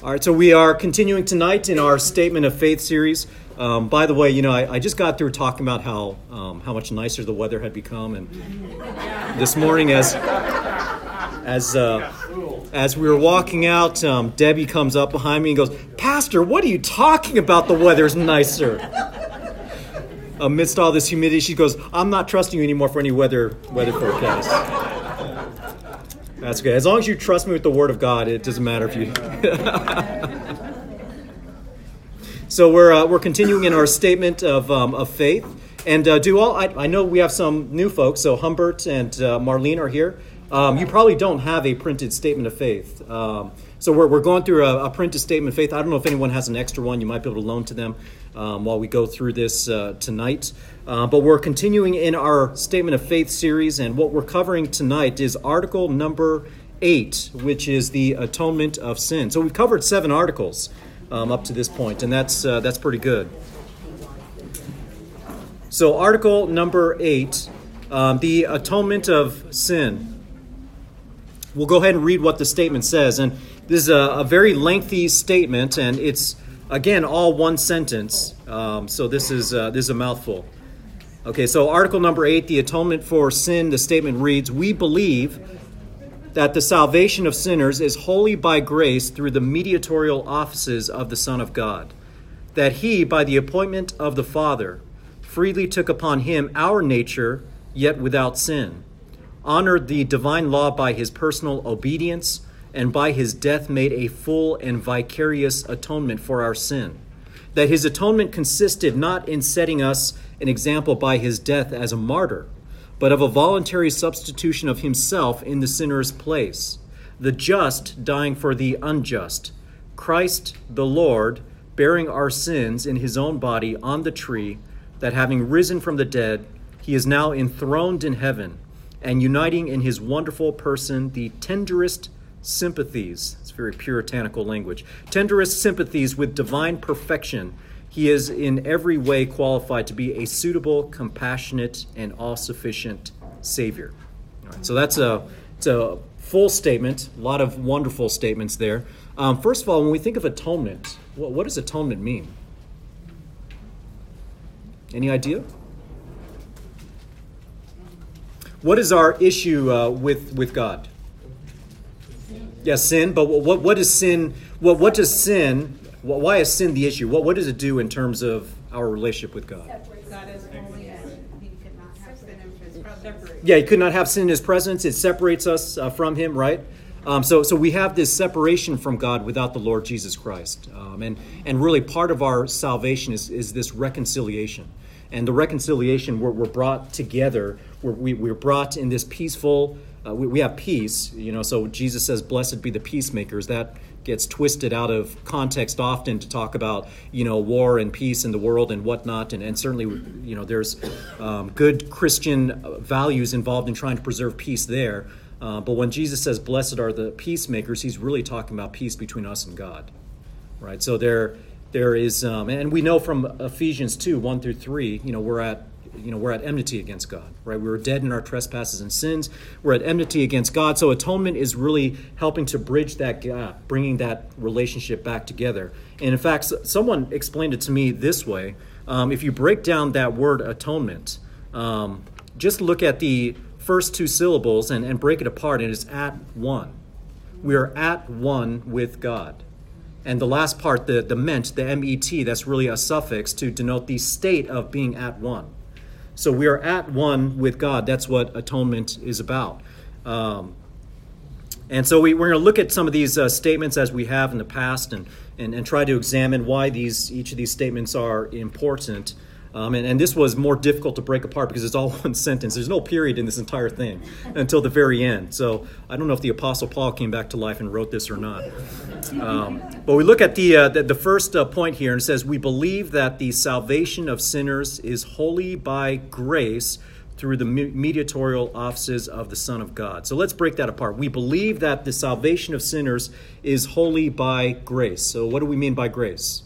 All right, so we are continuing tonight in our Statement of Faith series. Um, by the way, you know, I, I, just got through talking about how um, how much nicer the weather had become, and this morning, as as uh, as we were walking out, um, Debbie comes up behind me and goes, "Pastor, what are you talking about? The weather's nicer." Amidst all this humidity, she goes, "I'm not trusting you anymore for any weather weather forecast." That's good. As long as you trust me with the Word of God, it doesn't matter if you. so we're uh, we're continuing in our statement of um, of faith, and uh, do all. I, I, know we have some new folks. So Humbert and uh, Marlene are here. Um, you probably don't have a printed statement of faith. Um, so we're, we're going through a, a, printed statement of faith. I don't know if anyone has an extra one. You might be able to loan to them um, while we go through this uh, tonight. Uh, but we're continuing in our Statement of Faith series, and what we're covering tonight is article number eight, which is the atonement of sin. So we've covered seven articles um, up to this point, and that's uh, that's pretty good. So article number eight, um, the atonement of sin. We'll go ahead and read what the statement says, and this is a, a very lengthy statement, and it's again all one sentence. Um, so this is uh, this is a mouthful. Okay, so article number eight, the atonement for sin, the statement reads We believe that the salvation of sinners is wholly by grace through the mediatorial offices of the Son of God, that he, by the appointment of the Father, freely took upon him our nature, yet without sin, honored the divine law by his personal obedience, and by his death made a full and vicarious atonement for our sin. That his atonement consisted not in setting us an example by his death as a martyr, but of a voluntary substitution of himself in the sinner's place, the just dying for the unjust, Christ the Lord bearing our sins in his own body on the tree, that having risen from the dead, he is now enthroned in heaven, and uniting in his wonderful person the tenderest sympathies, it's very puritanical language, tenderest sympathies with divine perfection he is in every way qualified to be a suitable, compassionate, and all sufficient Savior. so that's a, it's a full statement, a lot of wonderful statements there. Um, first of all, when we think of atonement, what, what does atonement mean? Any idea? What is our issue uh, with, with God? Yes, yeah, sin, but what, what is sin? What, what does sin why is sin the issue? What, what does it do in terms of our relationship with God? God is holy and he could not have sin in his presence. Yeah, he could not have sin in his presence. It separates us uh, from him, right? Um, so, so we have this separation from God without the Lord Jesus Christ. Um, and, and really, part of our salvation is, is this reconciliation. And the reconciliation, we're, we're brought together, we're, we, we're brought in this peaceful, uh, we, we have peace, you know. So Jesus says, Blessed be the peacemakers. That gets twisted out of context often to talk about you know war and peace in the world and whatnot and, and certainly you know there's um, good christian values involved in trying to preserve peace there uh, but when jesus says blessed are the peacemakers he's really talking about peace between us and god right so there there is um, and we know from ephesians 2 1 through 3 you know we're at you know, we're at enmity against God, right? We were dead in our trespasses and sins. We're at enmity against God. So atonement is really helping to bridge that gap, bringing that relationship back together. And in fact, someone explained it to me this way. Um, if you break down that word atonement, um, just look at the first two syllables and, and break it apart, and it's at one. We are at one with God. And the last part, the, the ment, the MET, that's really a suffix to denote the state of being at one. So we are at one with God. That's what atonement is about. Um, and so we, are going to look at some of these uh, statements as we have in the past and, and, and try to examine why these, each of these statements are important um, and, and, this was more difficult to break apart because it's all one sentence. There's no period in this entire thing until the very end. So I don't know if the Apostle Paul came back to life and wrote this or not. Um, but we look at the, uh, the, the, first uh, point here and it says, We believe that the salvation of sinners is wholly by grace through the mediatorial offices of the Son of God. So let's break that apart. We believe that the salvation of sinners is wholly by grace. So what do we mean by grace?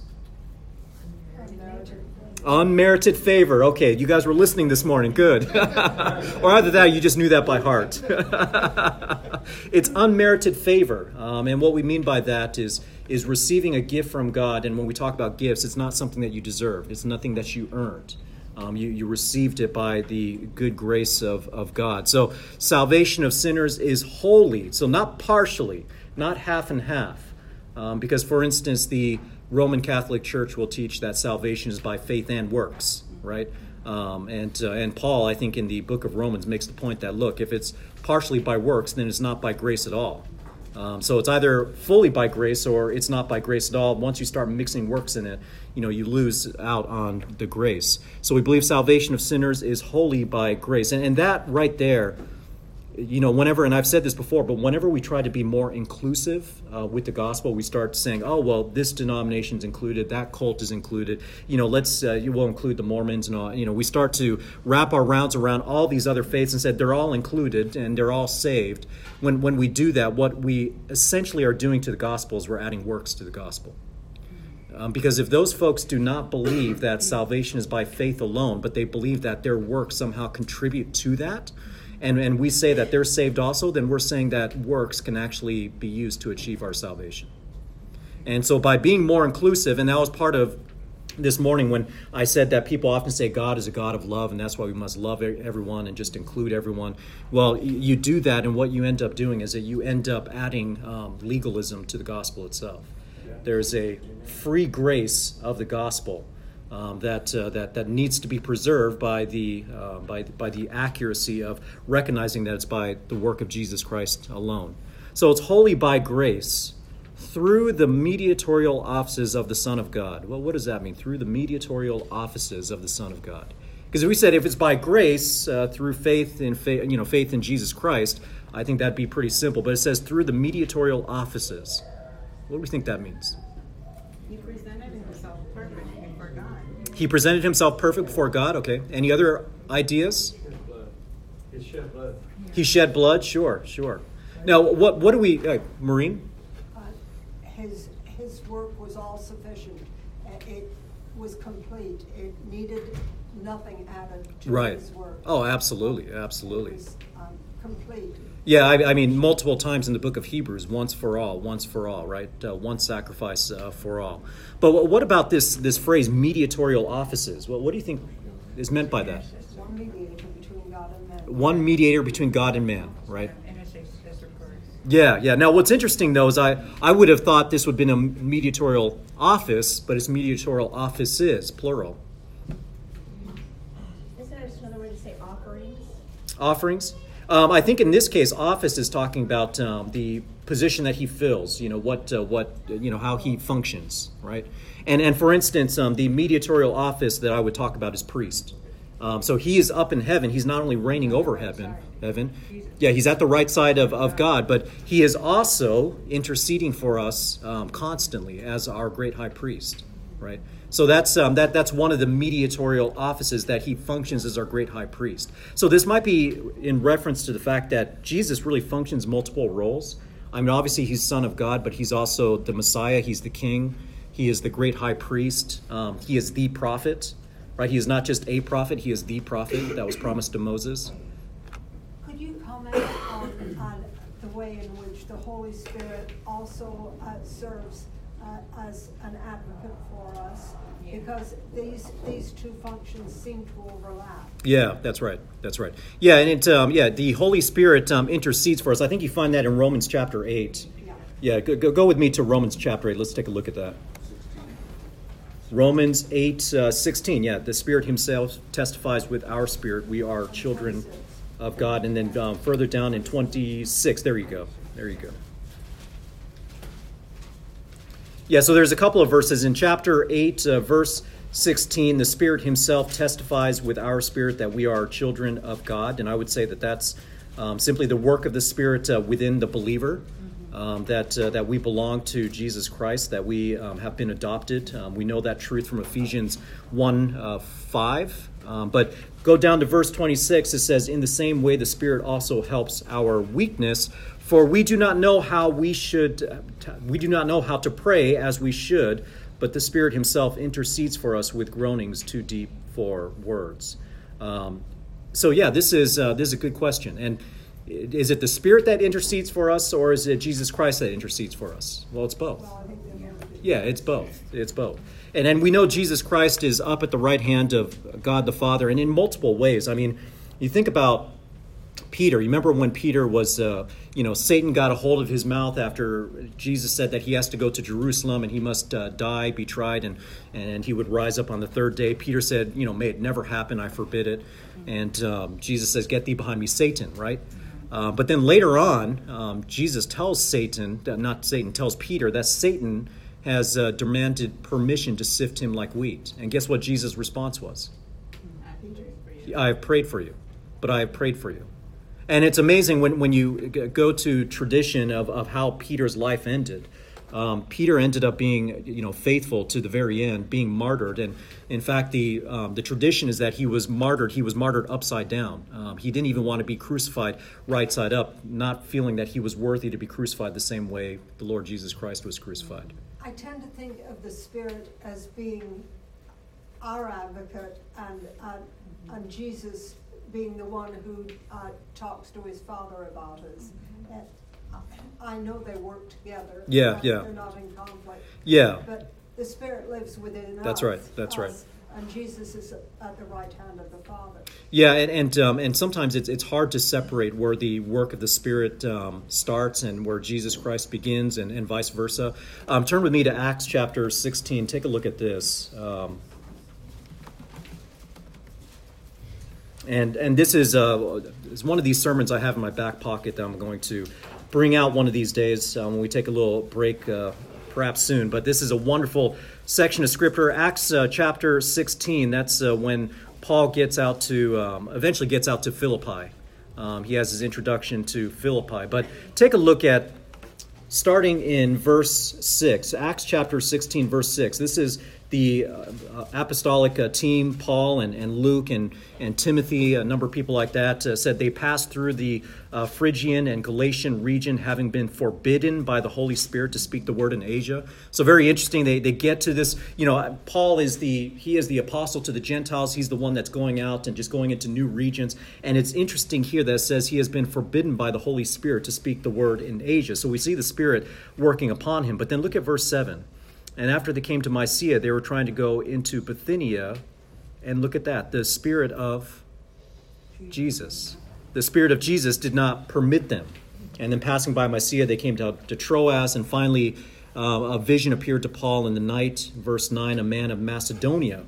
Unmerited favor. Okay, you guys were listening this morning. Good. or either that, you just knew that by heart. it's unmerited favor, um, and what we mean by that is is receiving a gift from God. And when we talk about gifts, it's not something that you deserve. It's nothing that you earned. Um, you, you received it by the good grace of, of God. So salvation of sinners is wholly. So not partially, not half and half. Um, because, for instance, the Roman Catholic Church will teach that salvation is by faith and works, right? Um, and uh, and Paul, I think, in the book of Romans, makes the point that look, if it's partially by works, then it's not by grace at all. Um, so it's either fully by grace or it's not by grace at all. Once you start mixing works in it, you know you lose out on the grace. So we believe salvation of sinners is wholly by grace, and, and that right there you know, whenever, and I've said this before, but whenever we try to be more inclusive uh, with the gospel, we start saying, oh, well, this denomination's included, that cult is included, you know, let's, uh, you will include the Mormons and all, you know, we start to wrap our rounds around all these other faiths and said they're all included and they're all saved. When, when we do that, what we essentially are doing to the gospel is we're adding works to the gospel. Um, because if those folks do not believe that salvation is by faith alone, but they believe that their works somehow contribute to that, and, and we say that they're saved also, then we're saying that works can actually be used to achieve our salvation. And so by being more inclusive, and that was part of this morning when I said that people often say God is a God of love, and that's why we must love everyone and just include everyone. Well, you do that, and what you end up doing is that you end up adding um, legalism to the gospel itself. There's a free grace of the gospel um, that, uh, that, that needs to be preserved by the, uh, by, by the accuracy of recognizing that it's by the work of Jesus Christ alone. So it's wholly by grace through the mediatorial offices of the Son of God. Well, what does that mean? Through the mediatorial offices of the Son of God. Because we said if it's by grace uh, through faith in faith, you know, faith in Jesus Christ, I think that'd be pretty simple. But it says through the mediatorial offices. What do we think that means? He presented himself perfect before God. He presented himself perfect before God. Okay. Any other ideas? He shed blood. He shed blood. Sure, sure. Now, what what do we, uh, Maureen? Uh, His, his work was all sufficient. Uh, It was complete. It needed nothing added to Right. his work. Oh, absolutely, absolutely. was um, complete. Yeah, I, I mean, multiple times in the book of Hebrews, once for all, once for all, right? Uh, one sacrifice uh, for all. But what, what about this this phrase, mediatorial offices? Well, what do you think is meant by that? One mediator between God and man. One mediator between God and man, right? Intercessor for us. Yeah, yeah. Now, what's interesting though is I, I would have thought this would have been a mediatorial office, but it's mediatorial offices, plural. Isn't that just another way to say offerings? Offerings. Um, I think in this case, office is talking about um, the position that he fills. You know what, uh, what, you know how he functions, right? And and for instance, um, the mediatorial office that I would talk about is priest. Um, so he is up in heaven. He's not only reigning over heaven, heaven. Yeah, he's at the right side of, of God, but he is also interceding for us um, constantly as our great high priest, right? So that's um, that that's one of the mediatorial offices that he functions as our great high priest. So this might be in reference to the fact that Jesus really functions multiple roles. I mean, obviously he's Son of God, but he's also the Messiah. He's the King. He is the great high priest. Um, he is the prophet, right? He is not just a prophet. He is the prophet that was promised to Moses. Could you comment on, on the way in which the Holy Spirit also uh, serves uh, as an advocate for us? Because these, these two functions seem to overlap. Yeah, that's right. That's right. Yeah, and it, um, yeah, the Holy Spirit um, intercedes for us. I think you find that in Romans chapter eight. Yeah. Yeah, go, go, go with me to Romans chapter eight. Let's take a look at that. Romans 8, uh, 16. Yeah, the Spirit Himself testifies with our spirit. We are children of God. And then um, further down in 26, there you go. There you go. Yeah, so there's a couple of verses. In chapter 8, uh, verse 16, the Spirit Himself testifies with our spirit that we are children of God. And I would say that that's um, simply the work of the Spirit uh, within the believer. Um, that uh, that we belong to Jesus Christ, that we um, have been adopted. Um, we know that truth from Ephesians one uh, five. Um, but go down to verse twenty six. It says, "In the same way, the Spirit also helps our weakness, for we do not know how we should. uh, we do not know how to pray as we should." but the Spirit Himself intercedes for us with groanings too deep for words. Um, so yeah, this is uh, this is a good question. And is it the Spirit that intercedes for us, or is it Jesus Christ that intercedes for us? Well, it's both. Yeah, it's both. It's both. And and we know Jesus Christ is up at the right hand of God the Father, and in multiple ways. I mean, you think about Peter. You remember when Peter was, uh, you know, Satan got a hold of his mouth after Jesus said that he has to go to Jerusalem and he must uh, die, be tried, and and he would rise up on the third day. Peter said, you know, may it never happen. I forbid it. And um, Jesus says, "Get thee behind me, Satan!" Right? Uh, but then later on, um, Jesus tells Satan, not Satan, tells Peter that Satan has uh, demanded permission to sift him like wheat. And guess what Jesus' response was? I have prayed for you, but I have prayed for you. And it's amazing when, when you go to tradition of, of how Peter's life ended. Um, Peter ended up being, you know, faithful to the very end, being martyred. And in fact, the um, the tradition is that he was martyred. He was martyred upside down. Um, he didn't even want to be crucified right side up, not feeling that he was worthy to be crucified the same way the Lord Jesus Christ was crucified. I tend to think of the Spirit as being our advocate and, and, and Jesus being the one who uh, talks to his Father about us. Mm-hmm. And I know they work together. Yeah, yeah. They're not in conflict. Yeah. But the Spirit lives within us. That's right, that's right. And Jesus is at the right hand of the Father. Yeah, and and, um, and sometimes it's it's hard to separate where the work of the Spirit um, starts and where Jesus Christ begins, and, and vice versa. Um, turn with me to Acts chapter sixteen. Take a look at this. And and this is uh, is one of these sermons I have in my back pocket that I'm going to bring out one of these days uh, when we take a little break, uh, perhaps soon. But this is a wonderful section of scripture, Acts uh, chapter 16. That's uh, when Paul gets out to um, eventually gets out to Philippi. Um, he has his introduction to Philippi. But take a look at starting in verse 6, Acts chapter 16, verse 6. This is the uh, apostolic uh, team, Paul and, and Luke and, and Timothy, a number of people like that, uh, said they passed through the Phrygian and Galatian region, having been forbidden by the Holy Spirit to speak the word in Asia. So very interesting. They, they get to this, you know, Paul is the he is the apostle to the Gentiles. He's the one that's going out and just going into new regions. And it's interesting here that says he has been forbidden by the Holy Spirit to speak the word in Asia. So we see the Spirit working upon him. But then look at verse 7. And after they came to Mysia, they were trying to go into Bithynia. And look at that the Spirit of Jesus. The Spirit of Jesus did not permit them. And then passing by Mysia, they came to, to Troas. And finally, uh, a vision appeared to Paul in the night. Verse 9 A man of Macedonia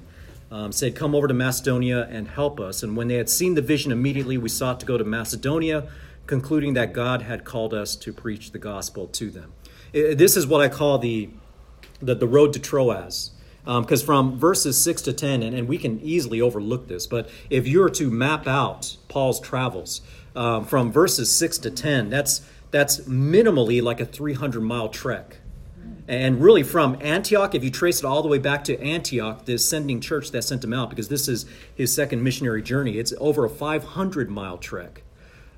um, said, Come over to Macedonia and help us. And when they had seen the vision, immediately we sought to go to Macedonia, concluding that God had called us to preach the gospel to them. This is what I call the the, the road to Troas. Because from verses 6 to 10, and, and we can easily overlook this, but if you're to map out Paul's travels um, from verses 6 to 10, that's, that's minimally like a 300 mile trek. And really, from Antioch, if you trace it all the way back to Antioch, the sending church that sent him out, because this is his second missionary journey, it's over a 500 mile trek.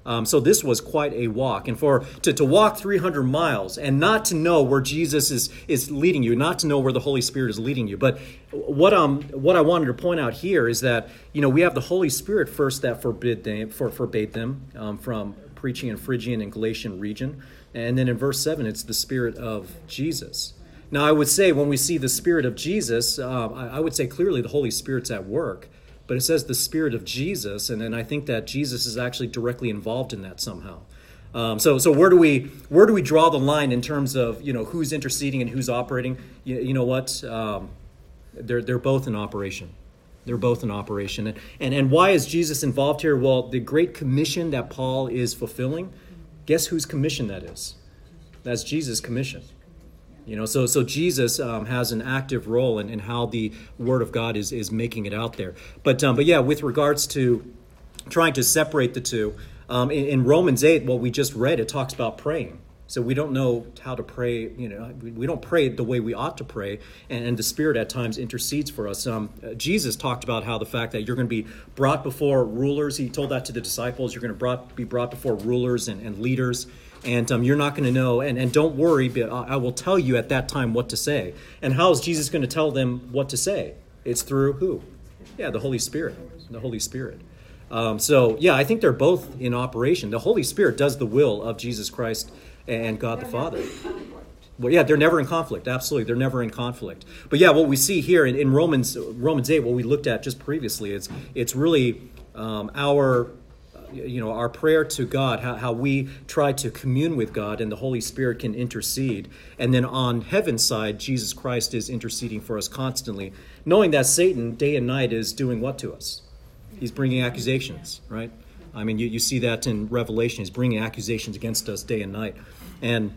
Um, so this was quite a walk. And for to, to walk 300 miles and not to know where Jesus is, is leading you, not to know where the Holy Spirit is leading you. But what, um, what I wanted to point out here is that, you know, we have the Holy Spirit first that forbid them, for, forbade them um, from preaching in Phrygian and Galatian region. And then in verse 7, it's the Spirit of Jesus. Now, I would say when we see the Spirit of Jesus, uh, I, I would say clearly the Holy Spirit's at work but it says the spirit of jesus and, and i think that jesus is actually directly involved in that somehow. Um, so, so where do we where do we draw the line in terms of you know who's interceding and who's operating? You, you know what? Um, they're, they're both in operation. They're both in operation. And, and and why is jesus involved here? Well the great commission that paul is fulfilling guess whose commission that is? That's jesus commission you know, so so Jesus um, has an active role in, in how the Word of God is is making it out there. But um, but yeah, with regards to trying to separate the two, um, in, in Romans eight, what we just read, it talks about praying. So we don't know how to pray. You know, we, don't pray the way we ought to pray, and, and the Spirit at times intercedes for us. Um, Jesus talked about how the fact that you're going to be brought before rulers. He told that to the disciples. You're going to brought, be brought before rulers and, and leaders And um, you're not going to know, and, and don't worry, but I will tell you at that time what to say. And how is Jesus going to tell them what to say? It's through who? Yeah, the Holy Spirit. The Holy Spirit. Um, so, yeah, I think they're both in operation. The Holy Spirit does the will of Jesus Christ and God the Father. Well, yeah, they're never in conflict. Absolutely, they're never in conflict. But yeah, what we see here in, in Romans Romans eight, what we looked at just previously, it's it's really um, our you know our prayer to God, how, how we try to commune with God, and the Holy Spirit can intercede. And then on heaven's side, Jesus Christ is interceding for us constantly, knowing that Satan day and night is doing what to us? He's bringing accusations, right? I mean, you, you see that in Revelation. He's bringing accusations against us day and night, and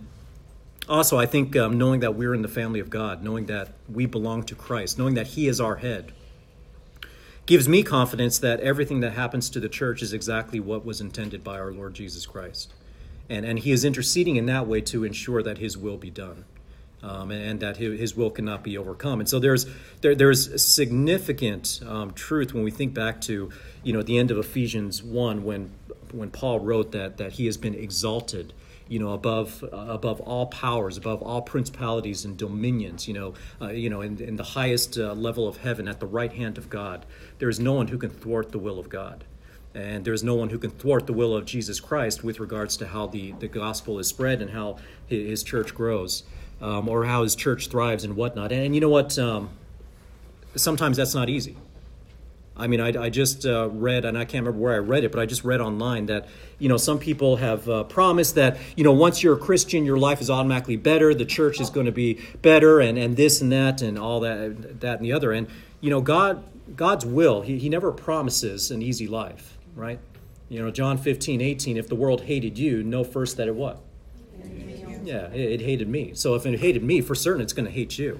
also, I think um, knowing that we're in the family of God, knowing that we belong to Christ, knowing that He is our head, gives me confidence that everything that happens to the church is exactly what was intended by our Lord Jesus Christ. And, and He is interceding in that way to ensure that His will be done. Um, and, that his, his will cannot be overcome. And so there's there, there's significant um, truth when we think back to you know at the end of Ephesians one when when Paul wrote that that he has been exalted you know above uh, above all powers above all principalities and dominions you know uh, you know in, in the highest uh, level of heaven at the right hand of God there is no one who can thwart the will of God and there's no one who can thwart the will of Jesus Christ with regards to how the, the gospel is spread and how his church grows um, or how his church thrives and whatnot. And, and you know what? Um, sometimes that's not easy. I mean, I, I just uh, read, and I can't remember where I read it, but I just read online that, you know, some people have uh, promised that, you know, once you're a Christian, your life is automatically better, the church is going to be better, and, and this and that, and all that, that and the other. And, you know, God, God's will, he, he never promises an easy life, right? You know, John 15, 18, if the world hated you, know first that it what? Yeah, it, it hated me. So if it hated me, for certain it's going to hate you.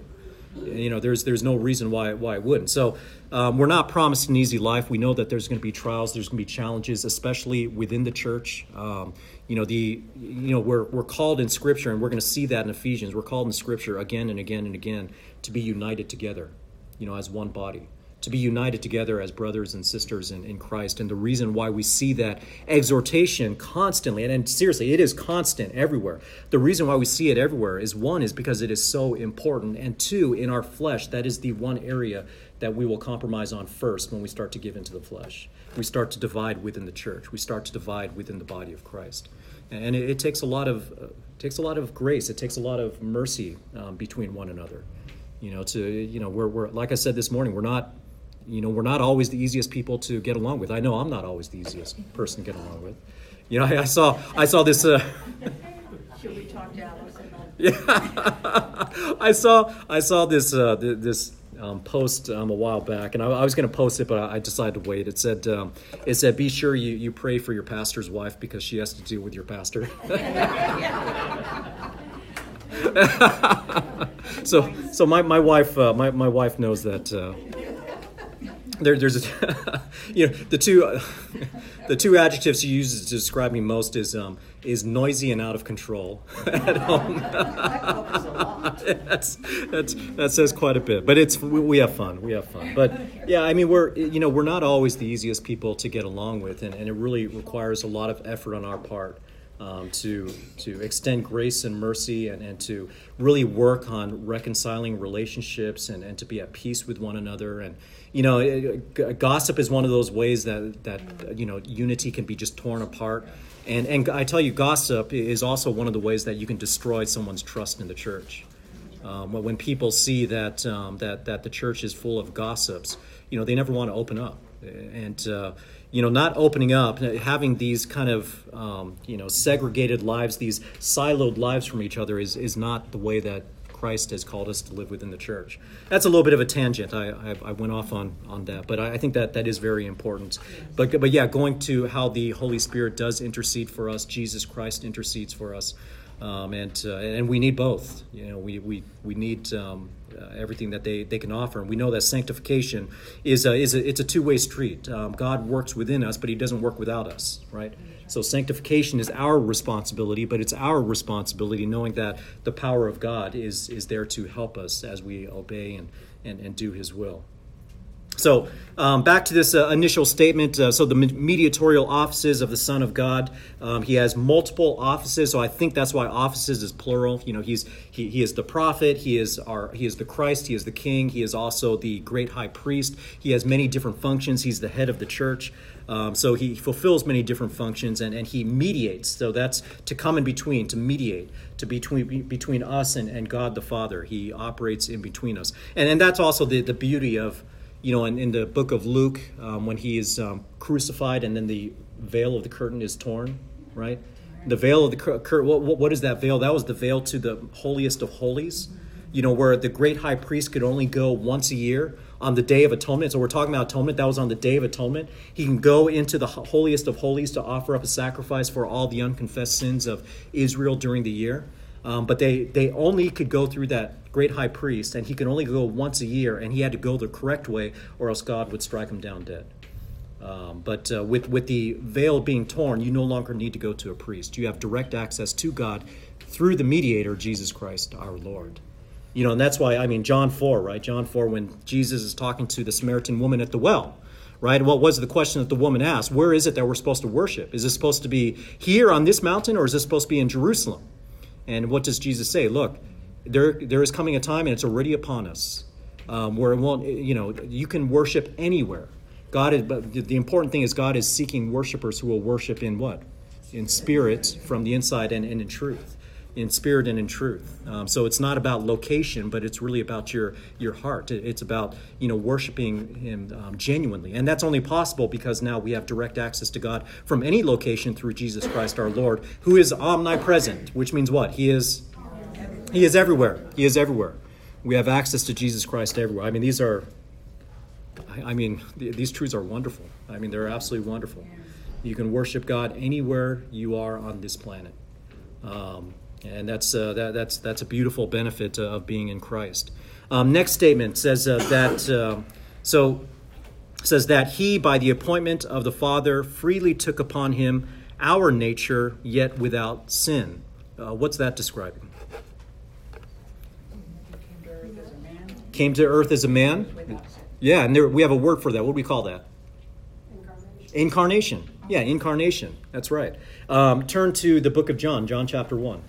You know, there's there's no reason why why it wouldn't. So um, we're not promised an easy life. We know that there's going to be trials, there's going to be challenges, especially within the church. Um, you know, the you know we're we're called in Scripture, and we're going to see that in Ephesians. We're called in Scripture again and again and again to be united together. You know, as one body to be united together as brothers and sisters in, in Christ. And the reason why we see that exhortation constantly, and, and, seriously, it is constant everywhere. The reason why we see it everywhere is one, is because it is so important, and two, in our flesh, that is the one area that we will compromise on first when we start to give into the flesh. We start to divide within the church. We start to divide within the body of Christ. And it, it takes a lot of uh, takes a lot of grace. It takes a lot of mercy um, between one another. You know, to you know, we're, we're like I said this morning, we're not you know, we're not always the easiest people to get along with. I know I'm not always the easiest person to get along with. You know, I, I saw I saw this. Uh, Should we talk to Alice? Yeah, I saw I saw this uh, this um, post um, a while back, and I, I was going to post it, but I decided to wait. It said um, it said be sure you, you pray for your pastor's wife because she has to deal with your pastor. so so my, my wife uh, my, my wife knows that uh, there, there's a, you know the two the two adjectives she uses to describe me most is um, is noisy and out of control at home. that's, that's, that says quite a bit, but it's we, we, have fun. We have fun, but yeah, I mean we're you know we're not always the easiest people to get along with, and, and it really requires a lot of effort on our part. Um, to to extend grace and mercy and, and to really work on reconciling relationships and, and to be at peace with one another and you know, gossip is one of those ways that that you know unity can be just torn apart. And and I tell you, gossip is also one of the ways that you can destroy someone's trust in the church. Um, when people see that um, that that the church is full of gossips, you know, they never want to open up. And uh, you know, not opening up, having these kind of um, you know segregated lives, these siloed lives from each other, is is not the way that Christ has called us to live within the church. That's a little bit of a tangent. I, I, I went off on, on that, but I, I, think that that is very important. But, but yeah, going to how the Holy Spirit does intercede for us, Jesus Christ intercedes for us. Um, and uh, and we need both. You know, we we we need um, uh, everything that they, they can offer, and we know that sanctification is a, is a, it's a two way street. Um, God works within us, but He doesn't work without us, right? So sanctification is our responsibility, but it's our responsibility knowing that the power of God is is there to help us as we obey and and, and do His will. So, um, back to this uh, initial statement. Uh, so, the mediatorial offices of the Son of God. Um, he has multiple offices, so I think that's why offices is plural. You know, he's he, he is the prophet. He is our he is the Christ. He is the King. He is also the great High Priest. He has many different functions. He's the head of the church. Um, so he fulfills many different functions, and, and he mediates. So that's to come in between, to mediate, to between between us and, and God the Father. He operates in between us, and and that's also the the beauty of you know, in, in the book of Luke, um, when he is um, crucified and then the veil of the curtain is torn, right? The veil of the curtain, what, what, what is that veil? That was the veil to the holiest of holies, you know, where the great high priest could only go once a year on the Day of Atonement. So we're talking about atonement. That was on the Day of Atonement. He can go into the holiest of holies to offer up a sacrifice for all the unconfessed sins of Israel during the year. Um, but they, they only could go through that great high priest, and he could only go once a year, and he had to go the correct way, or else God would strike him down dead. Um, but uh, with, with the veil being torn, you no longer need to go to a priest. You have direct access to God through the mediator, Jesus Christ, our Lord. You know, and that's why, I mean, John 4, right? John 4, when Jesus is talking to the Samaritan woman at the well, right? What was the question that the woman asked? Where is it that we're supposed to worship? Is it supposed to be here on this mountain, or is it supposed to be in Jerusalem? And what does Jesus say? Look, there, there is coming a time, and it's already upon us, um, where it won't, you know, you can worship anywhere. God is, but the important thing is God is seeking worshipers who will worship in what? In spirit from the inside and, and in truth. In spirit and in truth. Um, so it's not about location, but it's really about your your heart. It's about you know worshiping Him um, genuinely, and that's only possible because now we have direct access to God from any location through Jesus Christ our Lord, who is omnipresent, which means what? He is he is everywhere. He is everywhere. We have access to Jesus Christ everywhere. I mean, these are, I mean, these truths are wonderful. I mean, they're absolutely wonderful. You can worship God anywhere you are on this planet. Um, and that's, uh, that, that's, that's a beautiful benefit uh, of being in Christ. Um, next statement says uh, that, uh, so says that he, by the appointment of the Father, freely took upon him our nature, yet without sin. Uh, what's that describing? came to earth as a man. Yeah, and there, we have a word for that. What do we call that? Incarnation. Incarnation. Yeah, incarnation. That's right. Um, turn to the book of John, John chapter 1.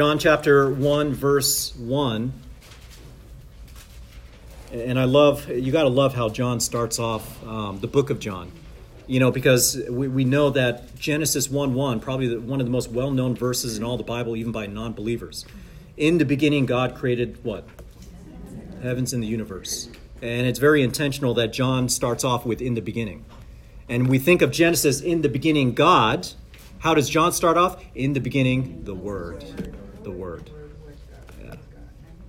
John chapter 1, verse 1. And I love, you got to love how John starts off um, the book of John you know, because we, we know that Genesis 1 1, probably the, one of the most well known verses in all the Bible, even by non believers. In the beginning, God created what? Heavens and the universe. And it's very intentional that John starts off with in the beginning. And we think of Genesis in the beginning, God. How does John start off? In the beginning, the Word. The Word.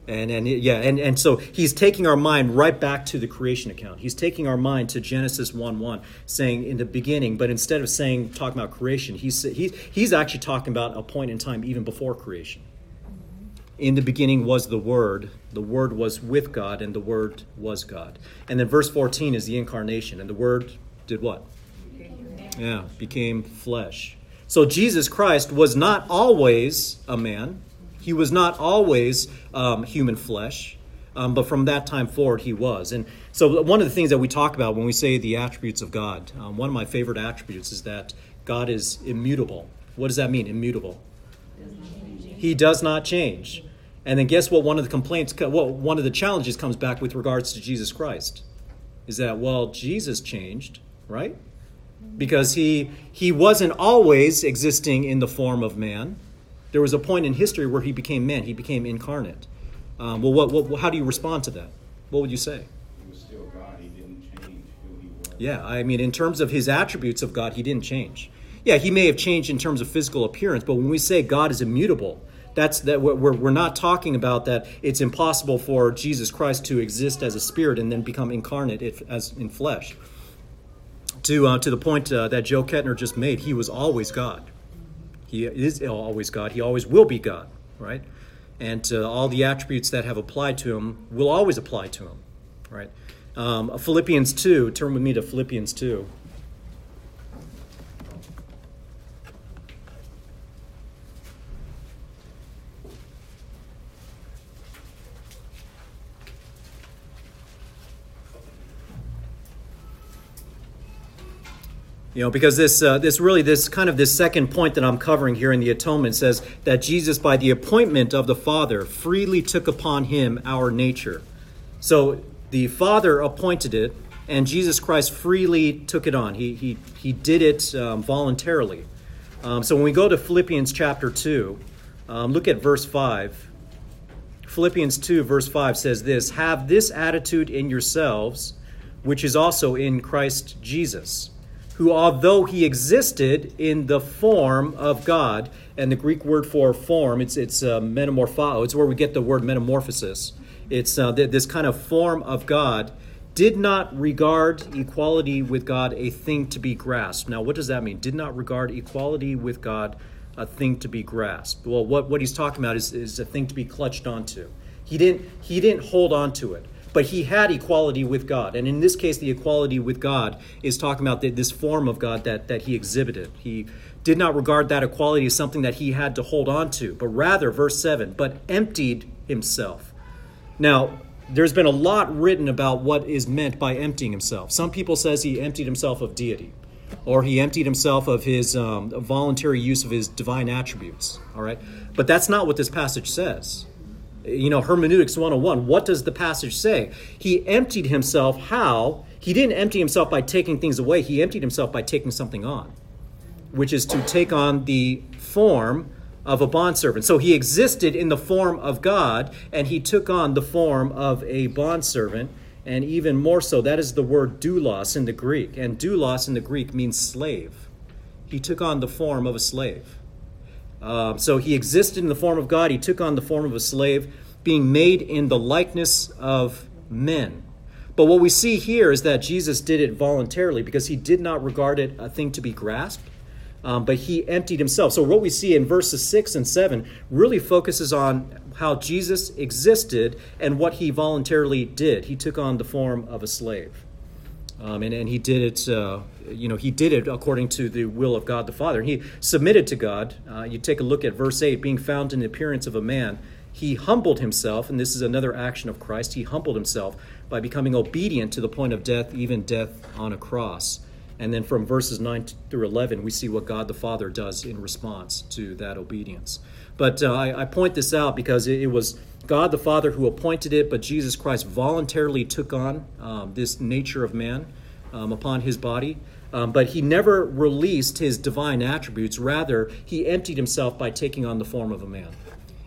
And, and yeah, and, and so he's taking our mind right back to the creation account. He's taking our mind to Genesis 1 1, saying in the beginning, but instead of saying, talking about creation, he's, he's, he's actually talking about a point in time even before creation. In the beginning was the Word, the Word was with God, and the Word was God. And then verse 14 is the incarnation, and the Word did what? Yeah, became flesh. So Jesus Christ was not always a man he was not always um, human flesh, um, but from that time forward, he was. And so, one of the things that we talk about when we say the attributes of God, um, one of my favorite attributes is that God is immutable. What does that mean, immutable? He does not change. And then, guess what? One of the complaints, well, one of the challenges comes back with regards to Jesus Christ is that, well, Jesus changed, right? Because he, he wasn't always existing in the form of man there was a point in history where he became man, he became incarnate. Um, well, what, what, how do you respond to that? What would you say? He was still God. He didn't change who he was. Yeah, I mean, in terms of his attributes of God, he didn't change. Yeah, he may have changed in terms of physical appearance, but when we say God is immutable, that's that we're, we're not talking about that it's impossible for Jesus Christ to exist as a spirit and then become incarnate if, as in flesh. To, uh, to the point uh, that Joe Kettner just made, he was always God. He is always God. He always will be God, right? And uh, all the attributes that have applied to him will always apply to him, right? Um, Philippians 2, turn with me to Philippians 2. You know, because this, uh, this really, this kind of this second point that I'm covering here in the atonement says that Jesus, by the appointment of the Father, freely took upon him our nature. So the Father appointed it, and Jesus Christ freely took it on. He, he, he did it um, voluntarily. Um, so when we go to Philippians chapter 2, um, look at verse 5. Philippians 2, verse 5 says this Have this attitude in yourselves, which is also in Christ Jesus, who, although he existed in the form of God, and the Greek word for form, it's, it's uh, metamorpho, it's where we get the word metamorphosis. It's uh, th- this kind of form of God, did not regard equality with God a thing to be grasped. Now, what does that mean? Did not regard equality with God a thing to be grasped. Well, what, what he's talking about is, is a thing to be clutched onto. He didn't, he didn't hold on to it, but he had equality with God. And in this case, the equality with God is talking about the, this form of God that, that he exhibited. He did not regard that equality as something that he had to hold on to, but rather, verse 7, but emptied himself. Now, there's been a lot written about what is meant by emptying himself. Some people says he emptied himself of deity or he emptied himself of his um, voluntary use of his divine attributes. All right, but that's not what this passage says. You know, hermeneutics 101. What does the passage say? He emptied himself. How? He didn't empty himself by taking things away. He emptied himself by taking something on, which is to take on the form of a bondservant. So he existed in the form of God, and he took on the form of a bondservant and even more so, that is the word doulos in the Greek. And doulos in the Greek means slave. He took on the form of a slave. Uh, so he existed in the form of God. He took on the form of a slave, being made in the likeness of men. But what we see here is that Jesus did it voluntarily because he did not regard it a thing to be grasped, um, but he emptied himself. So what we see in verses 6 and 7 really focuses on how Jesus existed and what he voluntarily did. He took on the form of a slave. Um, and, and he did it, uh, you know, he did it according to the will of God the Father. And he submitted to God. Uh, you take a look at verse 8 being found in the appearance of a man, he humbled himself, and this is another action of Christ. He humbled himself by becoming obedient to the point of death, even death on a cross. And then from verses 9 through 11, we see what God the Father does in response to that obedience. But uh, I, I, point this out because it, it, was God the Father who appointed it, but Jesus Christ voluntarily took on um, this nature of man um, upon his body. Um, but he never released his divine attributes. Rather, he emptied himself by taking on the form of a man.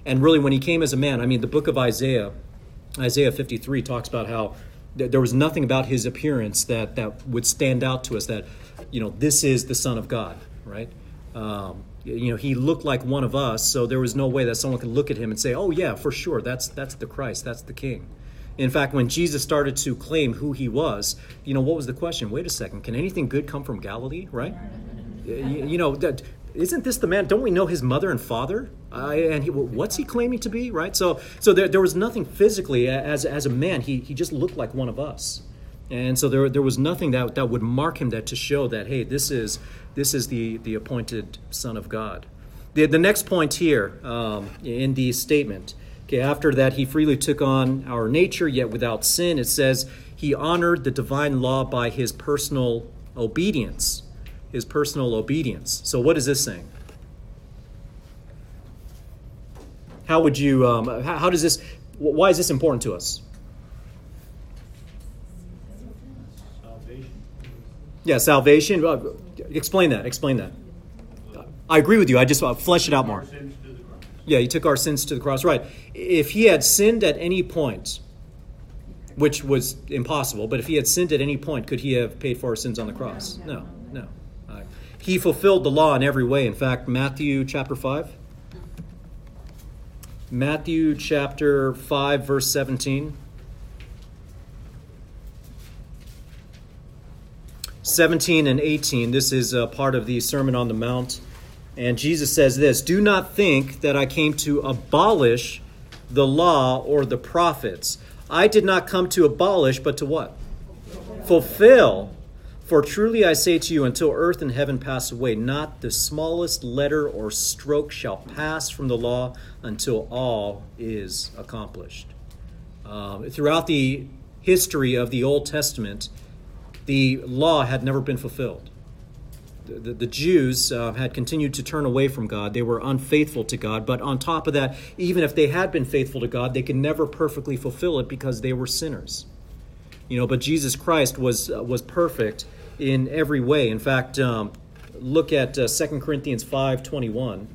And really, when he came as a man, I mean, the book of Isaiah, Isaiah 53, talks about how there was nothing about his appearance that, that would stand out to us that, you know, this is the Son of God, right? Um, you know, he looked like one of us, so there was no way that someone could look at him and say, "Oh yeah, for sure, that's that's the Christ, that's the King." In fact, when Jesus started to claim who he was, you know, what was the question? Wait a second, can anything good come from Galilee, right? You, you know, that, isn't this the man? Don't we know his mother and father? Uh, and he, what's he claiming to be, right? So, so there, there was nothing physically as as a man. He he just looked like one of us. And so there, there was nothing that, that would mark him that to show that, hey, this is, this is the, the appointed Son of God. The, the next point here um, in the statement, okay, after that he freely took on our nature, yet without sin, it says he honored the divine law by his personal obedience. His personal obedience. So what is this saying? How would you, um, how, how does this, why is this important to us? Salvation. Yeah, salvation. Explain that. Explain that. I agree with you. I just flesh it out more. Yeah, he took our sins to the cross. Right. If he had sinned at any point, which was impossible, but if he had sinned at any point, could he have paid for our sins on the cross? No, no. Uh, he fulfilled the law in every way. In fact, Matthew chapter 5. Matthew chapter 5, verse 17. 17 and 18. This is a part of the Sermon on the Mount. And Jesus says this Do not think that I came to abolish the law or the prophets. I did not come to abolish, but to what? Fulfill. For truly I say to you, until earth and heaven pass away, not the smallest letter or stroke shall pass from the law until all is accomplished. Um, throughout the history of the Old Testament, the law had never been fulfilled. the, the Jews uh, had continued to turn away from God. They were unfaithful to God. But on top of that, even if they had been faithful to God, they could never perfectly fulfill it because they were sinners. You know, but Jesus Christ was uh, was perfect in every way. In fact, um, look at uh, 2 Corinthians 5 21.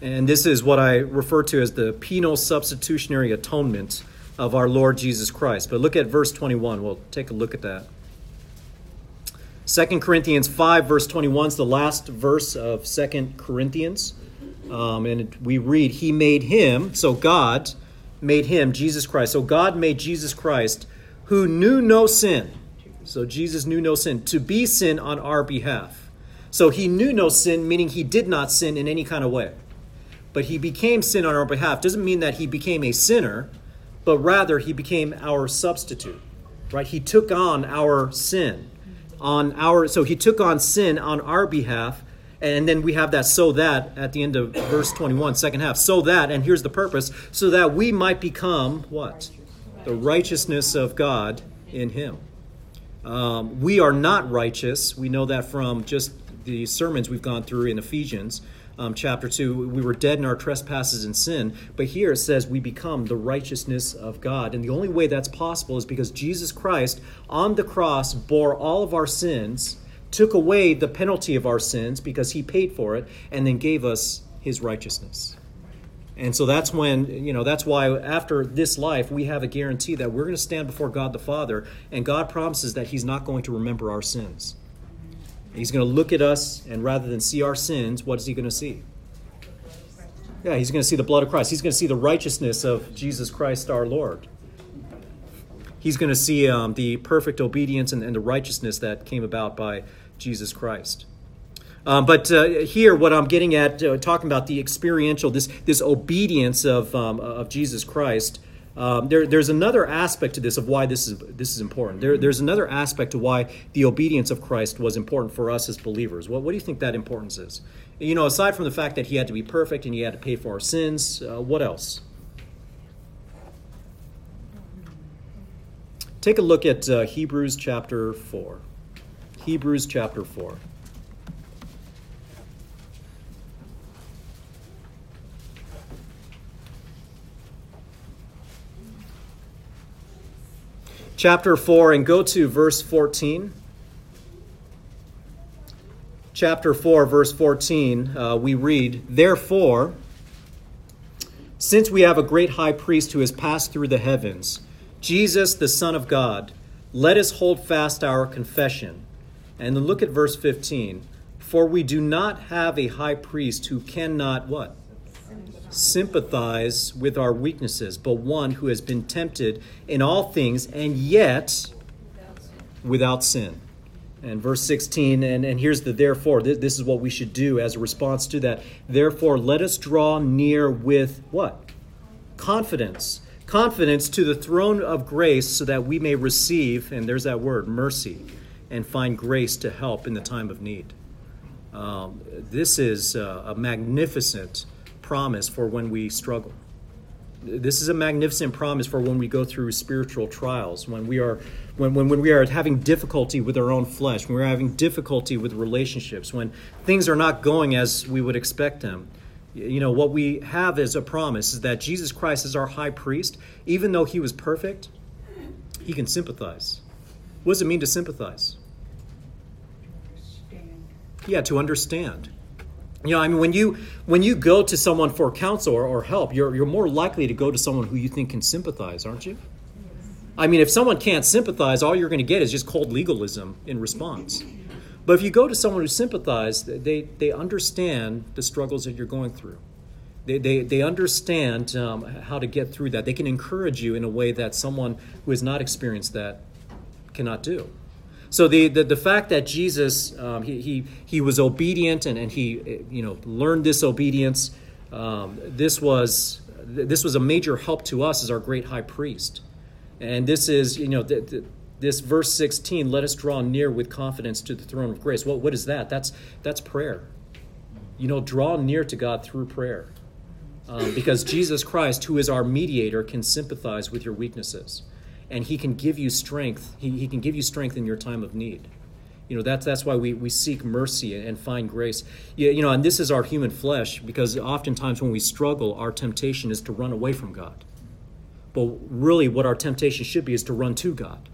And this is what I refer to as the penal substitutionary atonement of our Lord Jesus Christ. But look at verse 21. We'll take a look at that. 2 Corinthians 5, verse 21 is the last verse of 2 Corinthians. Um, and we read, He made him, so God made him, Jesus Christ. So God made Jesus Christ, who knew no sin. So Jesus knew no sin, to be sin on our behalf. So he knew no sin, meaning he did not sin in any kind of way but he became sin on our behalf doesn't mean that he became a sinner, but rather he became our substitute. Right? He took on our sin on our so he took on sin on our behalf and then we have that so that at the end of verse 21 second half so that and here's the purpose so that we might become what the righteousness of god in him um, we are not righteous we know that from just the sermons we've gone through in ephesians um, chapter 2, we were dead in our trespasses and sin. But here it says we become the righteousness of God. And the only way that's possible is because Jesus Christ on the cross bore all of our sins, took away the penalty of our sins because he paid for it, and then gave us his righteousness. And so that's when, you know, that's why after this life, we have a guarantee that we're going to stand before God the Father, and God promises that He's not going to remember our sins. He's going to look at us, and rather than see our sins, what is he going to see? Yeah, he's going to see the blood of Christ. He's going to see the righteousness of Jesus Christ our Lord. He's going to see um, the perfect obedience and, and, the righteousness that came about by Jesus Christ. Um, but uh, here, what I'm getting at, uh, talking about the experiential, this this obedience of um, of Jesus Christ, um, there, there's another aspect to this of why this is this is important. There, there's another aspect to why the obedience of Christ was important for us as believers. What, what do you think that importance is? You know, aside from the fact that he had to be perfect and he had to pay for our sins, uh, what else? Take a look at uh, Hebrews chapter 4. Hebrews chapter 4. Chapter 4 and go to verse 14. Chapter 4, verse 14, uh, we read, Therefore, since we have a great high priest who has passed through the heavens, Jesus, the Son of God, let us hold fast our confession. And then look at verse 15. For we do not have a high priest who cannot what? Sympathize with our weaknesses, but one who has been tempted in all things and yet without sin. And verse 16, and, and here's the therefore. This, this is what we should do as a response to that. Therefore, let us draw near with what? Confidence. Confidence to the throne of grace so that we may receive, and there's that word, mercy, and find grace to help in the time of need. Um, this is uh, a magnificent promise for when we struggle. This is a magnificent promise for when we go through spiritual trials, when we are when, when, when we are having difficulty with our own flesh, when we're having difficulty with relationships, when things are not going as we would expect them. You know, what we have as a promise is that Jesus Christ is our high priest. Even though he was perfect, he can sympathize. What does it mean to sympathize? Yeah, to understand. You know, I mean, when you when you go to someone for counsel or, or help, you're you're more likely to go to someone who you think can sympathize, aren't you? I mean, if someone can't sympathize, all you're going to get is just cold legalism in response. But if you go to someone who sympathizes, they, they understand the struggles that you're going through. They, they, they understand um, how to get through that. They can encourage you in a way that someone who has not experienced that cannot do. So the, the, the fact that Jesus, um, he, he, he was obedient and, and he you know, learned this obedience, um, this, was, this was a major help to us as our great high priest. And this is, you know, th- th- this verse 16, let us draw near with confidence to the throne of grace. What, what is that? That's, that's prayer. You know, draw near to God through prayer. Um, because Jesus Christ, who is our mediator, can sympathize with your weaknesses. And he can give you strength. He, he can give you strength in your time of need. You know, that's, that's why we, we seek mercy and find grace. You, you know, and this is our human flesh because oftentimes when we struggle, our temptation is to run away from God. But really, what our temptation should be is to run to God.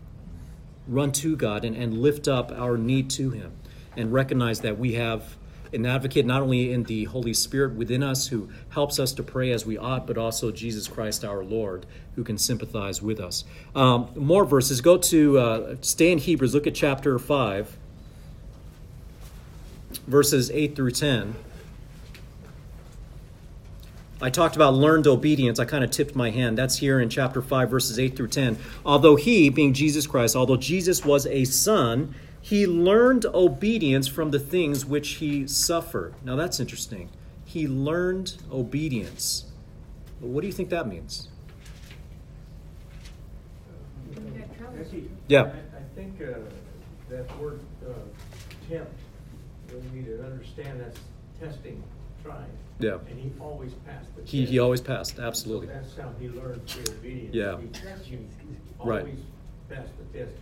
Run to God and, and lift up our need to Him and recognize that we have an advocate not only in the Holy Spirit within us who helps us to pray as we ought, but also Jesus Christ our Lord who can sympathize with us. Um, more verses. Go to, uh, stay in Hebrews, look at chapter 5 verses 8 through 10. I talked about learned obedience. I kind of tipped my hand. That's here in chapter 5, verses 8 through 10. Although he, being Jesus Christ, although Jesus was a son, he learned obedience from the things which he suffered. Now that's interesting. He learned obedience. But What do you think that means? Actually, Yeah. I, I think, uh, that word, uh, tempt, we need to understand that's testing, trying. Yeah. And he always passed the test. He, he always passed, absolutely. That's how he learned to be obedient. Yeah. He, he Right. always passed the test.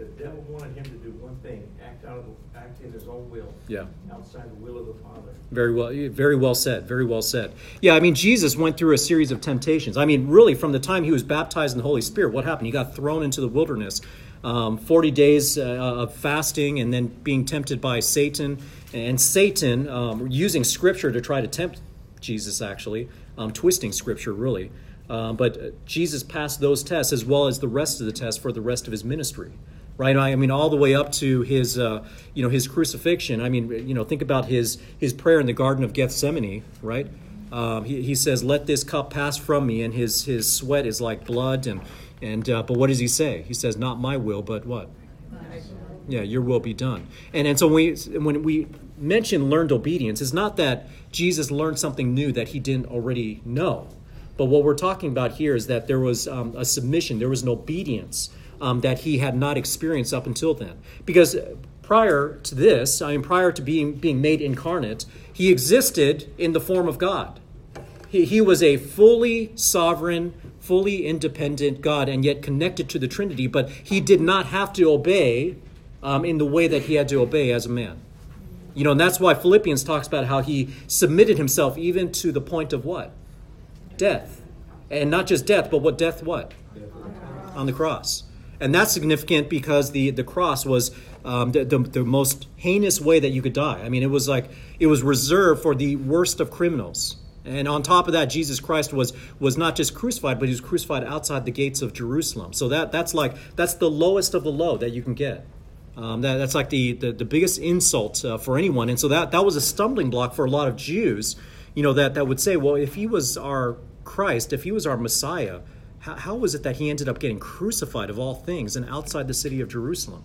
The devil wanted him to do one thing, act out of, the- act in his own will. Yeah. Outside the will of the Father. Very well, very well said. Very well said. Yeah, I mean, Jesus went through a series of temptations. I mean, really, from the time he was baptized in the Holy Spirit, what happened? He got thrown into the wilderness, um, forty days uh, of fasting, and then being tempted by Satan. And Satan um, using Scripture to try to tempt Jesus, actually, um, twisting Scripture, really. Um, but uh, Jesus passed those tests as well as the rest of the tests for the rest of his ministry right? I mean, all the way up to his, uh, you know, his crucifixion. I mean, you know, think about his his prayer in the Garden of Gethsemane, right? Um, he, he says, "Let this cup pass from me," and his his sweat is like blood. And and uh, but what does he say? He says, "Not my will, but what." Yeah, your will be done. And and so we when we mention learned obedience, it's not that Jesus learned something new that he didn't already know. But what we're talking about here is that there was um, a submission, there was an obedience um, that he had not experienced up until then. Because prior to this, I mean, prior to being, being made incarnate, he existed in the form of God. He, he was a fully sovereign, fully independent God, and yet connected to the Trinity, but he did not have to obey um, in the way that he had to obey as a man. You know, and that's why Philippians talks about how he submitted himself even to the point of what? Death. And not just death, but what death what? On the cross. And that's significant because the, the cross was um, the, the, the most heinous way that you could die. I mean, it was like, it was reserved for the worst of criminals. And on top of that, Jesus Christ was was not just crucified, but he was crucified outside the gates of Jerusalem. So that that's like that's the lowest of the low that you can get. Um, that, that's like the, the, the biggest insult uh, for anyone. And so that, that was a stumbling block for a lot of Jews, you know, that, that would say, well, if he was our Christ, if he was our Messiah, how, how was it that he ended up getting crucified of all things and outside the city of Jerusalem?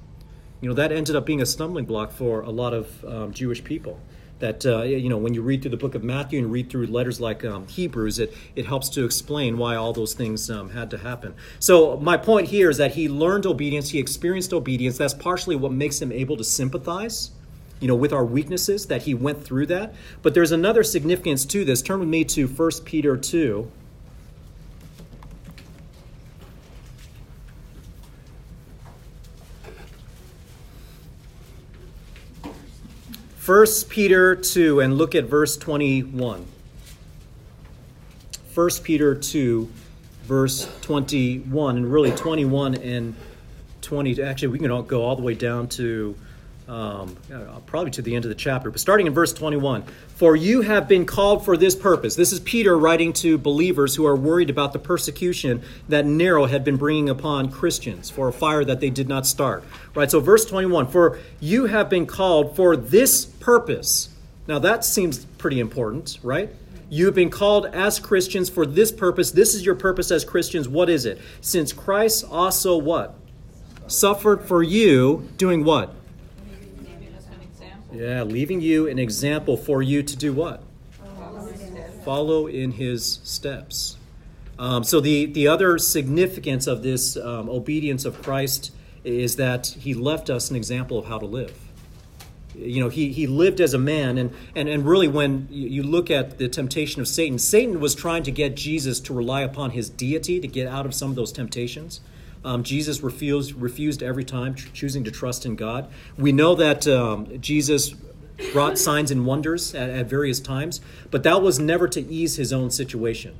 You know, that ended up being a stumbling block for a lot of um, Jewish people. That, uh, you know, when you read through the book of Matthew and read through letters like um, Hebrews, it, it helps to explain why all those things um, had to happen. So, my point here is that he learned obedience, he experienced obedience. That's partially what makes him able to sympathize you know, with our weaknesses, that he went through that. But there's another significance to this. Turn with me to 1 Peter 2. First Peter 2, and look at verse 21. 1 Peter 2, verse 21, and really 21 and 20. Actually, we can all go all the way down to um, probably to the end of the chapter, but starting in verse 21 For you have been called for this purpose. This is Peter writing to believers who are worried about the persecution that Nero had been bringing upon Christians for a fire that they did not start. Right, so verse 21 For you have been called for this purpose. Now that seems pretty important, right? You have been called as Christians for this purpose. This is your purpose as Christians. What is it? Since Christ also what? Suffered for you, doing what? Yeah, leaving you an example for you to do what? Follow in his steps. Um, so the, the other significance of this um, obedience of Christ is that he left us an example of how to live. You know, he, he lived as a man, and, and, and really, when you you look at the temptation of Satan, Satan was trying to get Jesus to rely upon his deity to get out of some of those temptations. Um, Jesus refused, refused every time, choosing to trust in God. We know that um, Jesus brought signs and wonders at, at various times, but that was never to ease his own situation.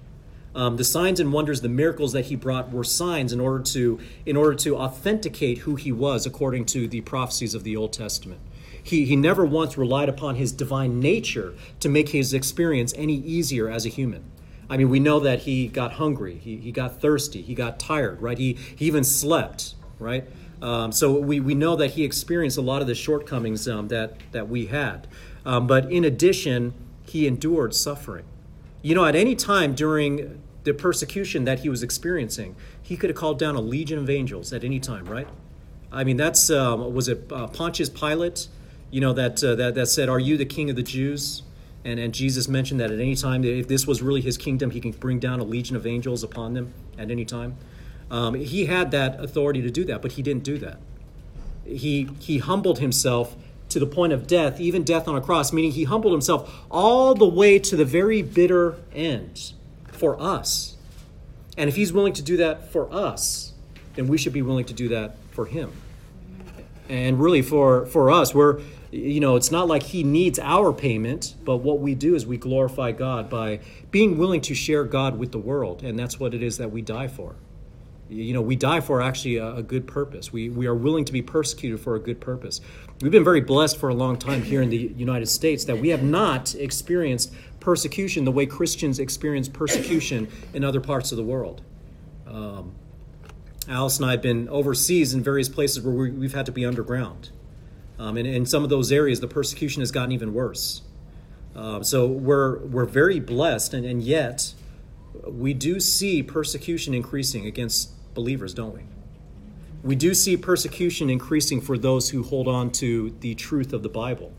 Um, the signs and wonders, the miracles that he brought, were signs in order to in order to authenticate who he was according to the prophecies of the Old Testament. He, he never once relied upon his divine nature to make his experience any easier as a human. I mean, we know that he got hungry, he, he got thirsty, he got tired, right? He, he even slept, right? Um, so we, we know that he experienced a lot of the shortcomings um, that, that we had. Um, but in addition, he endured suffering. You know, at any time during the persecution that he was experiencing, he could have called down a legion of angels at any time, right? I mean, that's, um, was it uh, Pontius Pilate, you know, that, uh, that, that said, Are you the king of the Jews? And, and Jesus mentioned that at any time, if this was really his kingdom, he can bring down a legion of angels upon them at any time. Um, he had that authority to do that, but he didn't do that. He, he humbled himself to the point of death, even death on a cross, meaning he humbled himself all the way to the very bitter end for us. And if he's willing to do that for us, then we should be willing to do that for him. And really, for, for us, we're, you know, it's not like he needs our payment, but what we do is we glorify God by being willing to share God with the world. And that's what it is that we die for. You know, we die for actually a, a good purpose. We, we are willing to be persecuted for a good purpose. We've been very blessed for a long time here in the United States that we have not experienced persecution the way Christians experience persecution in other parts of the world. Um, Alice and I have been overseas in various places where we, we've had to be underground. Um, and in some of those areas, the persecution has gotten even worse. Uh, so we're, we're very blessed, and, and yet we do see persecution increasing against believers, don't we? We do see persecution increasing for those who hold on to the truth of the Bible.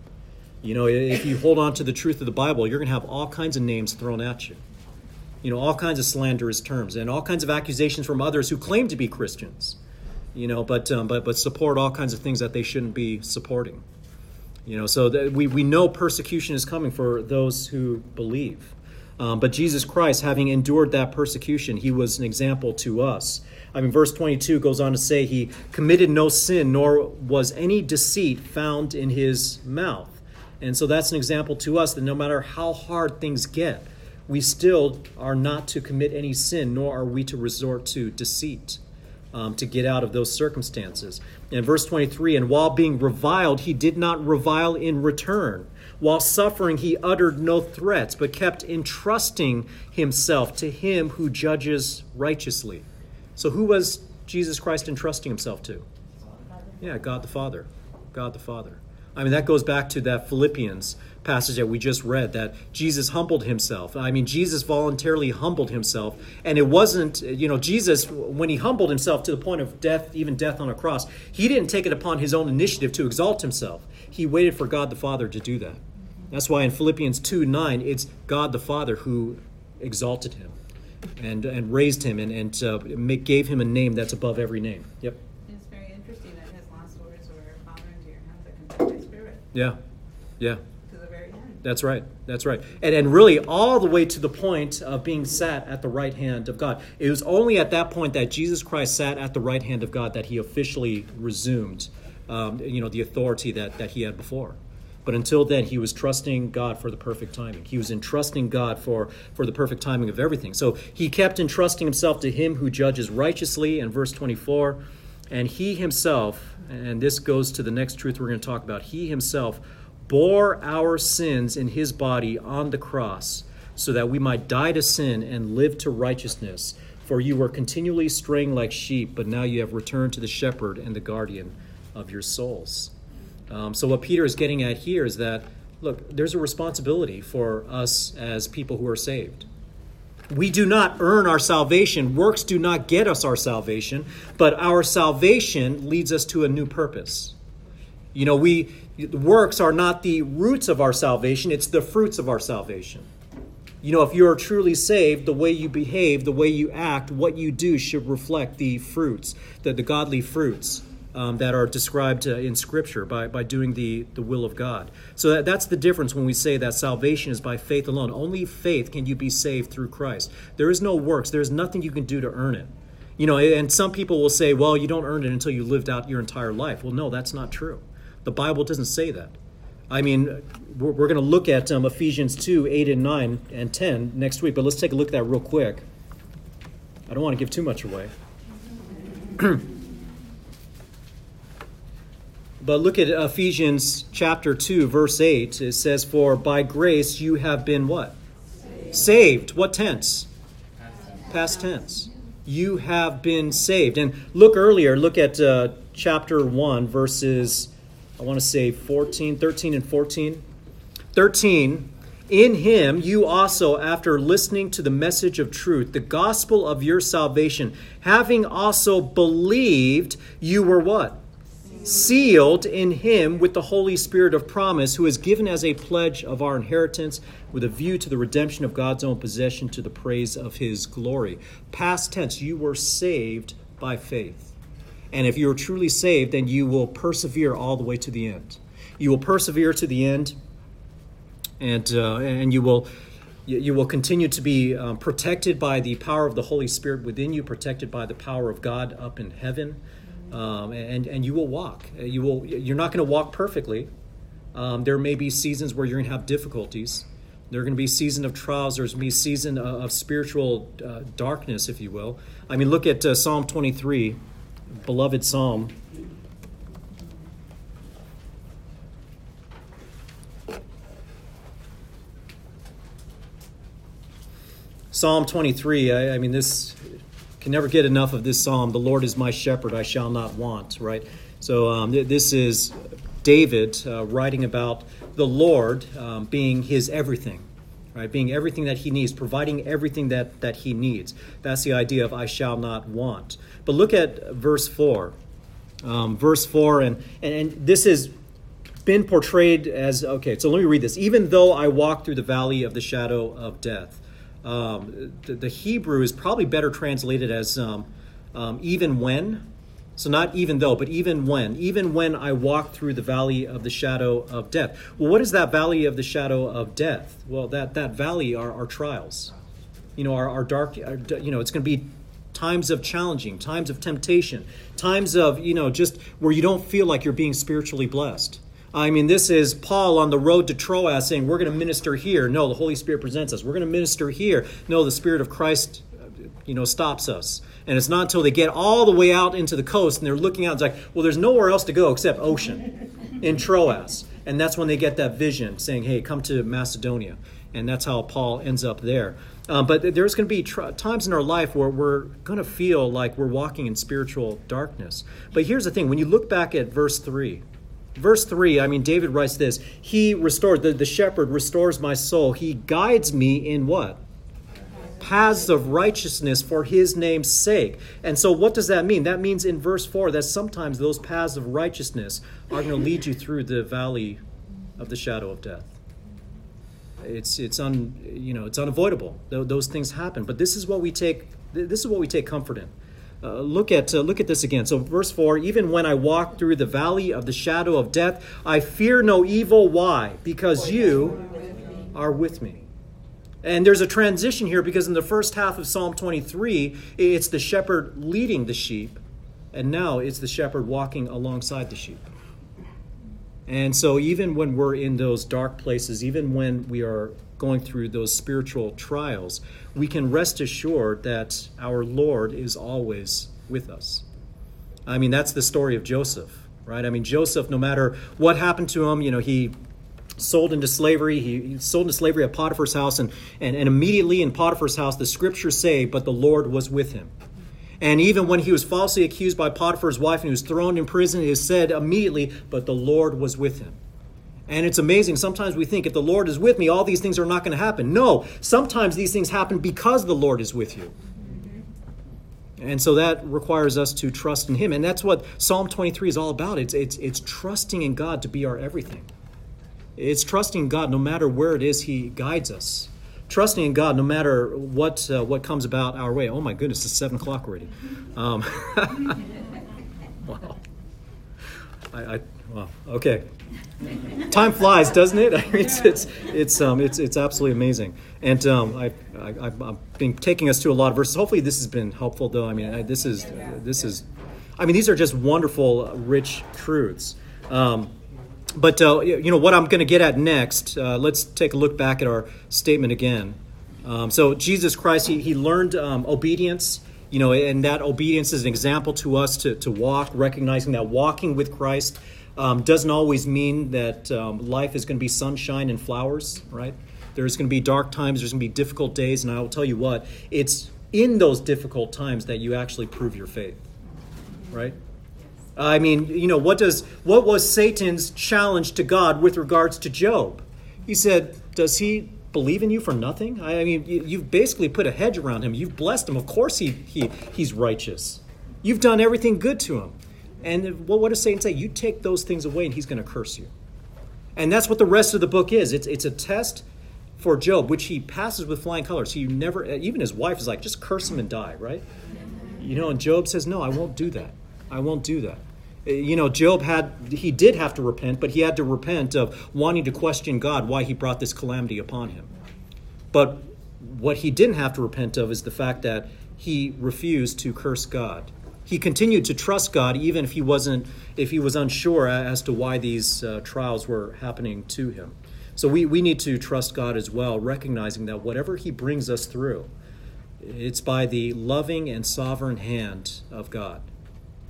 You know, if you hold on to the truth of the Bible, you're going to have all kinds of names thrown at you. You know, all kinds of slanderous terms and all kinds of accusations from others who claim to be Christians. You know, but um, but but support all kinds of things that they shouldn't be supporting. You know, so that we, we know persecution is coming for those who believe. Um, but Jesus Christ, having endured that persecution, he was an example to us. I mean, verse 22 goes on to say, He committed no sin, nor was any deceit found in his mouth. And so that's an example to us that no matter how hard things get, we still are not to commit any sin, nor are we to resort to deceit um, to get out of those circumstances. In verse 23, and while being reviled, he did not revile in return. While suffering, he uttered no threats, but kept entrusting himself to him who judges righteously. So, who was Jesus Christ entrusting himself to? Yeah, God the Father. God the Father. I mean, that goes back to that Philippians passage that we just read that Jesus humbled himself. I mean, Jesus voluntarily humbled himself. And it wasn't, you know, Jesus, when he humbled himself to the point of death, even death on a cross, he didn't take it upon his own initiative to exalt himself. He waited for God the Father to do that. That's why in Philippians 2 9, it's God the Father who exalted him and, and raised him and, and uh, gave him a name that's above every name. Yep. It's very interesting that his last words were, Father, into your hands I commit my spirit, Yeah. Yeah. to the very end. That's right. That's right. And, and really, all the way to the point of being sat at the right hand of God. It was only at that point that Jesus Christ sat at the right hand of God that he officially resumed, um, you know, the authority that, that he had before. But until then, he was trusting God for the perfect timing. He was entrusting God for, for the perfect timing of everything. So he kept entrusting himself to him who judges righteously in verse 24. And he himself, and this goes to the next truth we're going to talk about, he himself bore our sins in his body on the cross so that we might die to sin and live to righteousness. For you were continually straying like sheep, but now you have returned to the shepherd and the guardian of your souls. Um, so, what Peter is getting at here is that, look, there's a responsibility for us as people who are saved. We do not earn our salvation. Works do not get us our salvation, but our salvation leads us to a new purpose. You know, we works are not the roots of our salvation, it's the fruits of our salvation. You know, if you are truly saved, the way you behave, the way you act, what you do should reflect the fruits, the, the godly fruits um, that are described uh, in Scripture by, by doing the, the will of God. So that, that's the difference when we say that salvation is by faith alone. Only faith can you be saved through Christ. There is no works, there's nothing you can do to earn it. You know, and some people will say, well, you don't earn it until you lived out your entire life. Well, no, that's not true. The Bible doesn't say that. I mean, we're, we're going to look at um, Ephesians 2 8 and 9 and 10 next week, but let's take a look at that real quick. I don't want to give too much away. but look at Ephesians chapter 2, verse 8. It says, For by grace you have been what? Saved. Saved. What tense? Past tense. You have been saved. And look earlier, look at uh, chapter 1, verses, I want to say 14, 13 and 14. 13 in him, you also, after listening to the message of truth, the gospel of your salvation, having also believed, you were what? Sealed in him with the Holy Spirit of promise, who is given as a pledge of our inheritance with a view to the redemption of God's own possession to the praise of his glory. Past tense, you were saved by faith. And if you are truly saved, then you will persevere all the way to the end. You will persevere to the end and uh, and you will you will continue to be um, protected by the power of the Holy Spirit within you, protected by the power of God up in heaven, um, and and you will walk. You will. You're not going to walk perfectly. Um, there may be seasons where you're going to have difficulties. There are going to be season of trials. There's going to be season of, of spiritual uh, darkness, if you will. I mean, look at uh, Psalm 23, beloved Psalm. Psalm 23, I, I, mean, this can never get enough of this psalm. The Lord is my shepherd, I shall not want, right? So um, th- this is David uh, writing about the Lord um, being his everything, right? Being everything that he needs, providing everything that, that he needs. That's the idea of I shall not want. But look at verse 4. Um, verse 4, and, and, and this has been portrayed as okay, so let me read this. Even though I walk through the valley of the shadow of death. Um, the, the, Hebrew is probably better translated as um, um, even when. So, not even though, but even when. Even when I walk through the valley of the shadow of death. Well, what is that valley of the shadow of death? Well, that, that valley are our trials. You know, our, our dark, our, you know, it's going to be times of challenging, times of temptation, times of, you know, just where you don't feel like you're being spiritually blessed. I mean, this is Paul on the road to Troas saying, We're going to minister here. No, the Holy Spirit presents us. We're going to minister here. No, the Spirit of Christ, you know, stops us. And it's not until they get all the way out into the coast and they're looking out, it's like, Well, there's nowhere else to go except ocean in Troas. And that's when they get that vision saying, Hey, come to Macedonia. And that's how Paul ends up there. Um, but there's going to be tr- times in our life where we're going to feel like we're walking in spiritual darkness. But here's the thing when you look back at verse 3, verse 3, I mean, David writes this He restores, the, the shepherd restores my soul. He guides me in what? Paths of righteousness for his name's sake. And so, what does that mean? That means in verse 4 that sometimes those paths of righteousness are going to lead you through the valley of the shadow of death. It's, it's, un, you know, it's unavoidable. Those things happen. But this is what we take, this is what we take comfort in. Uh, look at uh, look at this again. So verse 4, even when I walk through the valley of the shadow of death, I fear no evil. Why? Because you are with me. And there's a transition here because in the first half of Psalm 23, it's the shepherd leading the sheep, and now it's the shepherd walking alongside the sheep. And so even when we're in those dark places, even when we are going through those spiritual trials, we can rest assured that our Lord is always with us. I mean, that's the story of Joseph, right? I mean, Joseph, no matter what happened to him, you know, he sold into slavery. He, sold into slavery at Potiphar's house, and, and, and immediately in Potiphar's house, the scriptures say, but the Lord was with him. And even when he was falsely accused by Potiphar's wife and he was thrown in prison, it is said immediately, but the Lord was with him. And it's amazing. Sometimes we think if the Lord is with me, all these things are not going to happen. No, sometimes these things happen because the Lord is with you. And so that requires us to trust in Him. And that's what Psalm 23 is all about. It's, it's, it's trusting in God to be our everything. It's trusting God no matter where it is He guides us. Trusting in God no matter what, uh, what comes about our way. Oh my goodness, it's 7 o'clock already. Um, wow. I, I well, okay. Time flies, doesn't it? I mean, it's it's it's um it's it's absolutely amazing. And um, I, I I've been taking us to a lot of verses. Hopefully, this has been helpful, though. I mean, I, this is this is, I mean, these are just wonderful, rich truths. Um, but uh, you know what I'm going to get at next. Uh, let's take a look back at our statement again. Um, so Jesus Christ, he, he learned um, obedience, you know, and that obedience is an example to us to, to walk, recognizing that walking with Christ um, doesn't always mean that um, life is going to be sunshine and flowers, right? There's going to be dark times, there's going to be difficult days, and I will tell you what, it's in those difficult times that you actually prove your faith, right? I mean, you know, what does what was Satan's challenge to God with regards to Job? He said, "Does he believe in you for nothing?" I mean, you've basically put a hedge around him. You've blessed him. Of course, he he he's righteous. You've done everything good to him. And what, what does Satan say? You take those things away, and he's going to curse you. And that's what the rest of the book is. It's it's a test for Job, which he passes with flying colors. He never, even his wife is like, just curse him and die, right? You know, and Job says, no, I won't do that. I won't do that. You know, Job had, he did have to repent, but he had to repent of wanting to question God why he brought this calamity upon him. But what he didn't have to repent of is the fact that he refused to curse God. He continued to trust God even if he wasn't, if he was unsure as to why these uh, trials were happening to him. So we, we need to trust God as well, recognizing that whatever he brings us through, it's by the loving and sovereign hand of God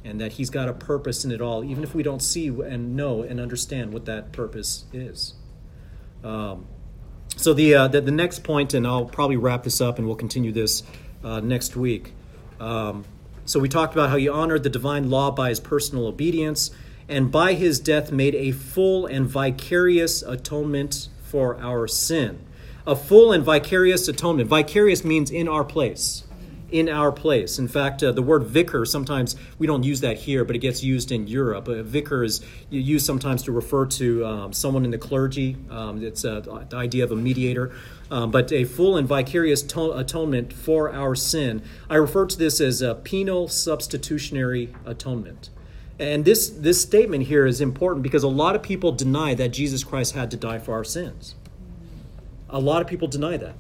and that He's got a purpose in it all, even if we don't see and know and understand what that purpose is. Um, so the, uh, the, the next point, and I'll probably wrap this up, and we'll continue this uh, next week. Um, so we talked about how He honored the divine law by His personal obedience, and by His death made a full and vicarious atonement for our sin. A full and vicarious atonement. Vicarious means in our place in our place. In fact, uh, the word vicar, sometimes we don't use that here, but it gets used in Europe. A vicar is used sometimes to refer to um, someone in the clergy. Um, it's uh, the idea of a mediator. Um, but a full and vicarious to- atonement for our sin. I refer to this as a penal substitutionary atonement. And this, this statement here is important because a lot of people deny that Jesus Christ had to die for our sins. A lot of people deny that.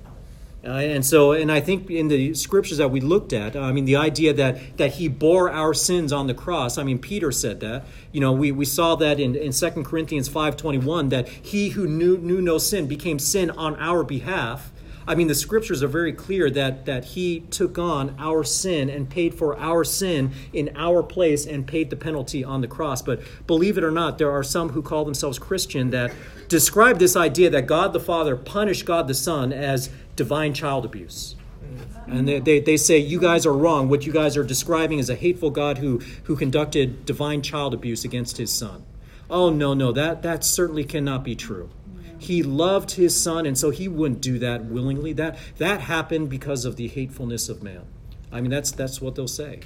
Uh, and so, and I think in the scriptures that we looked at, I mean, the idea that that he bore our sins on the cross. I mean, Peter said that. You know, we, we saw that in, in 2 Corinthians 5.21, that he who knew, knew no sin became sin on our behalf. I mean, the scriptures are very clear that, that he took on our sin and paid for our sin in our place and paid the penalty on the cross. But believe it or not, there are some who call themselves Christian that describe this idea that God the Father punished God the Son as divine child abuse. And they, they, they, say, you guys are wrong. What you guys are describing is a hateful God who, who conducted divine child abuse against his son. Oh, no, no, that, that certainly cannot be true. He loved his son, and so he wouldn't do that willingly. That, that happened because of the hatefulness of man. I mean, that's, that's what they'll say.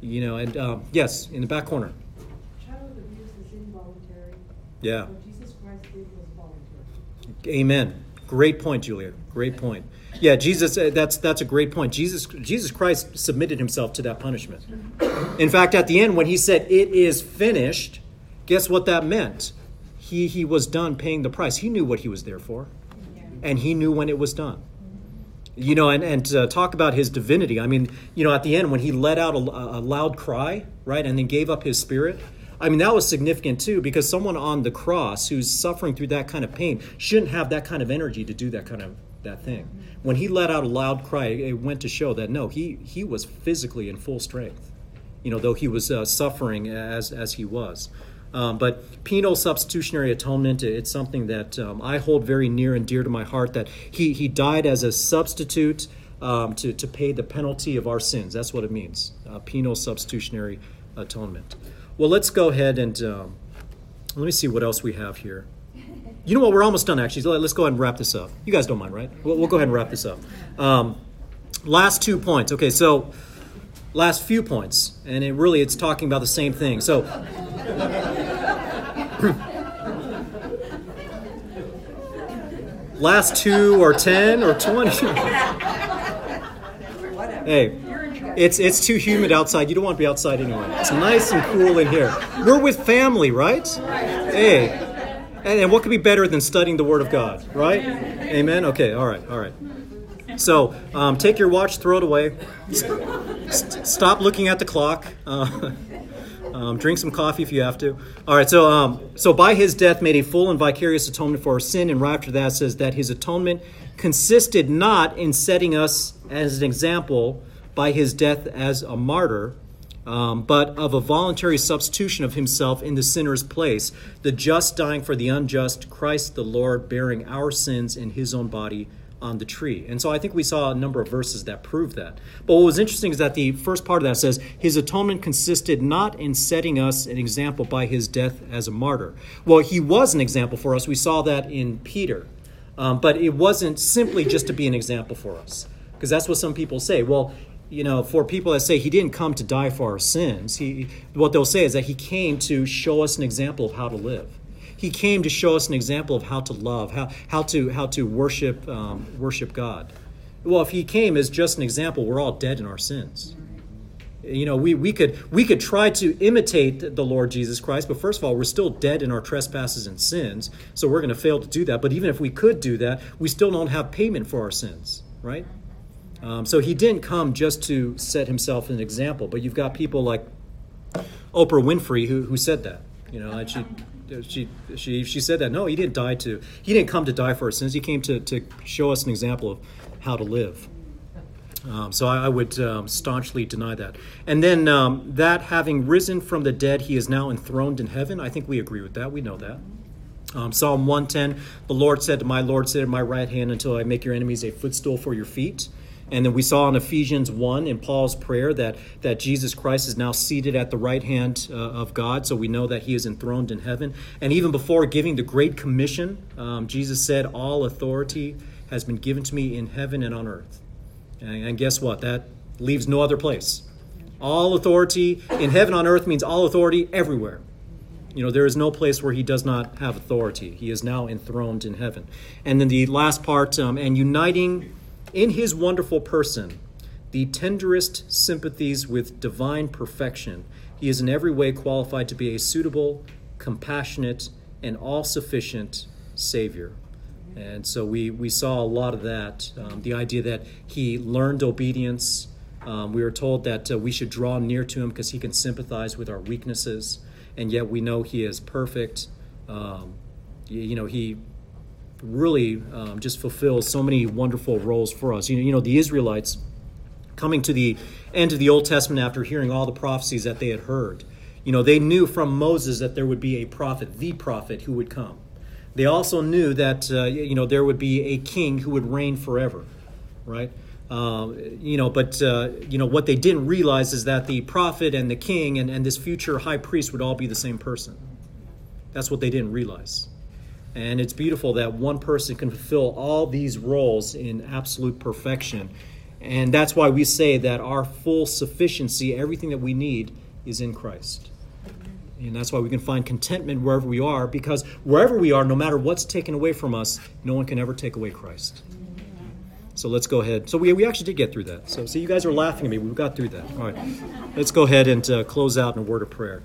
You know, and um, yes, in the back corner. Child abuse is involuntary. Yeah. Amen. Great point, Julia. Great point. Yeah, Jesus. Uh, that's that's a great point. Jesus Jesus Christ submitted himself to that punishment. In fact, at the end, when he said "It is finished," guess what that meant? He he was done paying the price. He knew what he was there for, and he knew when it was done. You know, and and uh, talk about his divinity. I mean, you know, at the end when he let out a, a loud cry, right, and then gave up his spirit I mean, that was significant too, because someone on the cross who's suffering through that kind of pain shouldn't have that kind of energy to do that kind of that thing. When he let out a loud cry, it went to show that no, he he was physically in full strength. You know, though he was uh, suffering as as he was. Um, but penal substitutionary atonement, it's something that um, I hold very near and dear to my heart that he, he died as a substitute um, to, to pay the penalty of our sins. That's what it means uh, penal substitutionary atonement. Well, let's go ahead and um, let me see what else we have here. You know what? We're almost done, actually. Let's go ahead and wrap this up. You guys don't mind, right? We'll, we'll go ahead and wrap this up. Um, last two points. Okay, so last few points, and it really it's talking about the same thing. So. last two or 10 or 20 hey It's it's too humid outside. You don't want to be outside anyway. It's nice and cool in here. We're with family, right? Hey, and, what could be better than studying the Word of God, right? Amen. Okay. All right. All right. So um, take your watch, throw it away. S- stop looking at the clock. Uh, um, drink some coffee if you have to. All right. So um, so by his death made a full and vicarious atonement for our sin, and right after that says that his atonement consisted not in setting us as an example by his death as a martyr, um, but of a voluntary substitution of himself in the sinner's place, the just dying for the unjust, Christ the Lord bearing our sins in his own body on the tree. And so I think we saw a number of verses that prove that. But what was interesting is that the first part of that says, His atonement consisted not in setting us an example by his death as a martyr. Well, he was an example for us. We saw that in Peter. Um, but it wasn't simply just to be an example for us. Because that's what some people say. Well, you know, for people that say he didn't come to die for our sins, he, what they'll say is that he came to show us an example of how to live. He came to show us an example of how to love, how, how to how to worship um, worship God. Well, if he came as just an example, we're all dead in our sins. You know, we, we could we could try to imitate the Lord Jesus Christ, but first of all, we're still dead in our trespasses and sins, so we're going to fail to do that. But even if we could do that, we still don't have payment for our sins, right? Um, so he didn't come just to set himself an example, but you've got people like Oprah Winfrey who, who said that. You know, she she she she said that no, he didn't die to he didn't come to die for our sins. He came to to show us an example of how to live. Um, so I, I would um, staunchly deny that. And then um, that having risen from the dead, he is now enthroned in heaven. I think we agree with that. We know that. Um, Psalm 110 The Lord said to my Lord, Sit at my right hand until I make your enemies a footstool for your feet. And then we saw in Ephesians 1 in Paul's prayer that, that Jesus Christ is now seated at the right hand uh, of God. So we know that he is enthroned in heaven. And even before giving the Great Commission, um, Jesus said, All authority has been given to me in heaven and on earth. And, and guess what? That leaves no other place. All authority in heaven on earth means all authority everywhere. You know, there is no place where he does not have authority. He is now enthroned in heaven. And then the last part, um, and uniting in his wonderful person the tenderest sympathies with divine perfection, he is in every way qualified to be a suitable, compassionate, and all sufficient Savior. And so we, we saw a lot of that. Um, the idea that he learned obedience. Um, we were told that uh, we should draw near to him because he can sympathize with our weaknesses, and yet we know he is perfect. Um, you, you know, he really um, just fulfills so many wonderful roles for us. You know, you know, the Israelites coming to the end of the Old Testament after hearing all the prophecies that they had heard. You know, they knew from Moses that there would be a prophet, the prophet, who would come. They also knew that uh, you know there would be a king who would reign forever, right? Um, you know, but uh, you know what they didn't realize is that the prophet and the king and, and this future high priest would all be the same person. That's what they didn't realize. And it's beautiful that one person can fulfill all these roles in absolute perfection. And that's why we say that our full sufficiency, everything that we need, is in Christ. And that's why we can find contentment wherever we are, because wherever we are, no matter what's taken away from us, no one can ever take away Christ. So let's go ahead. So we, we actually did get through that. So see, you guys are laughing at me. We got through that. All right. Let's go ahead and uh, close out in a word of prayer.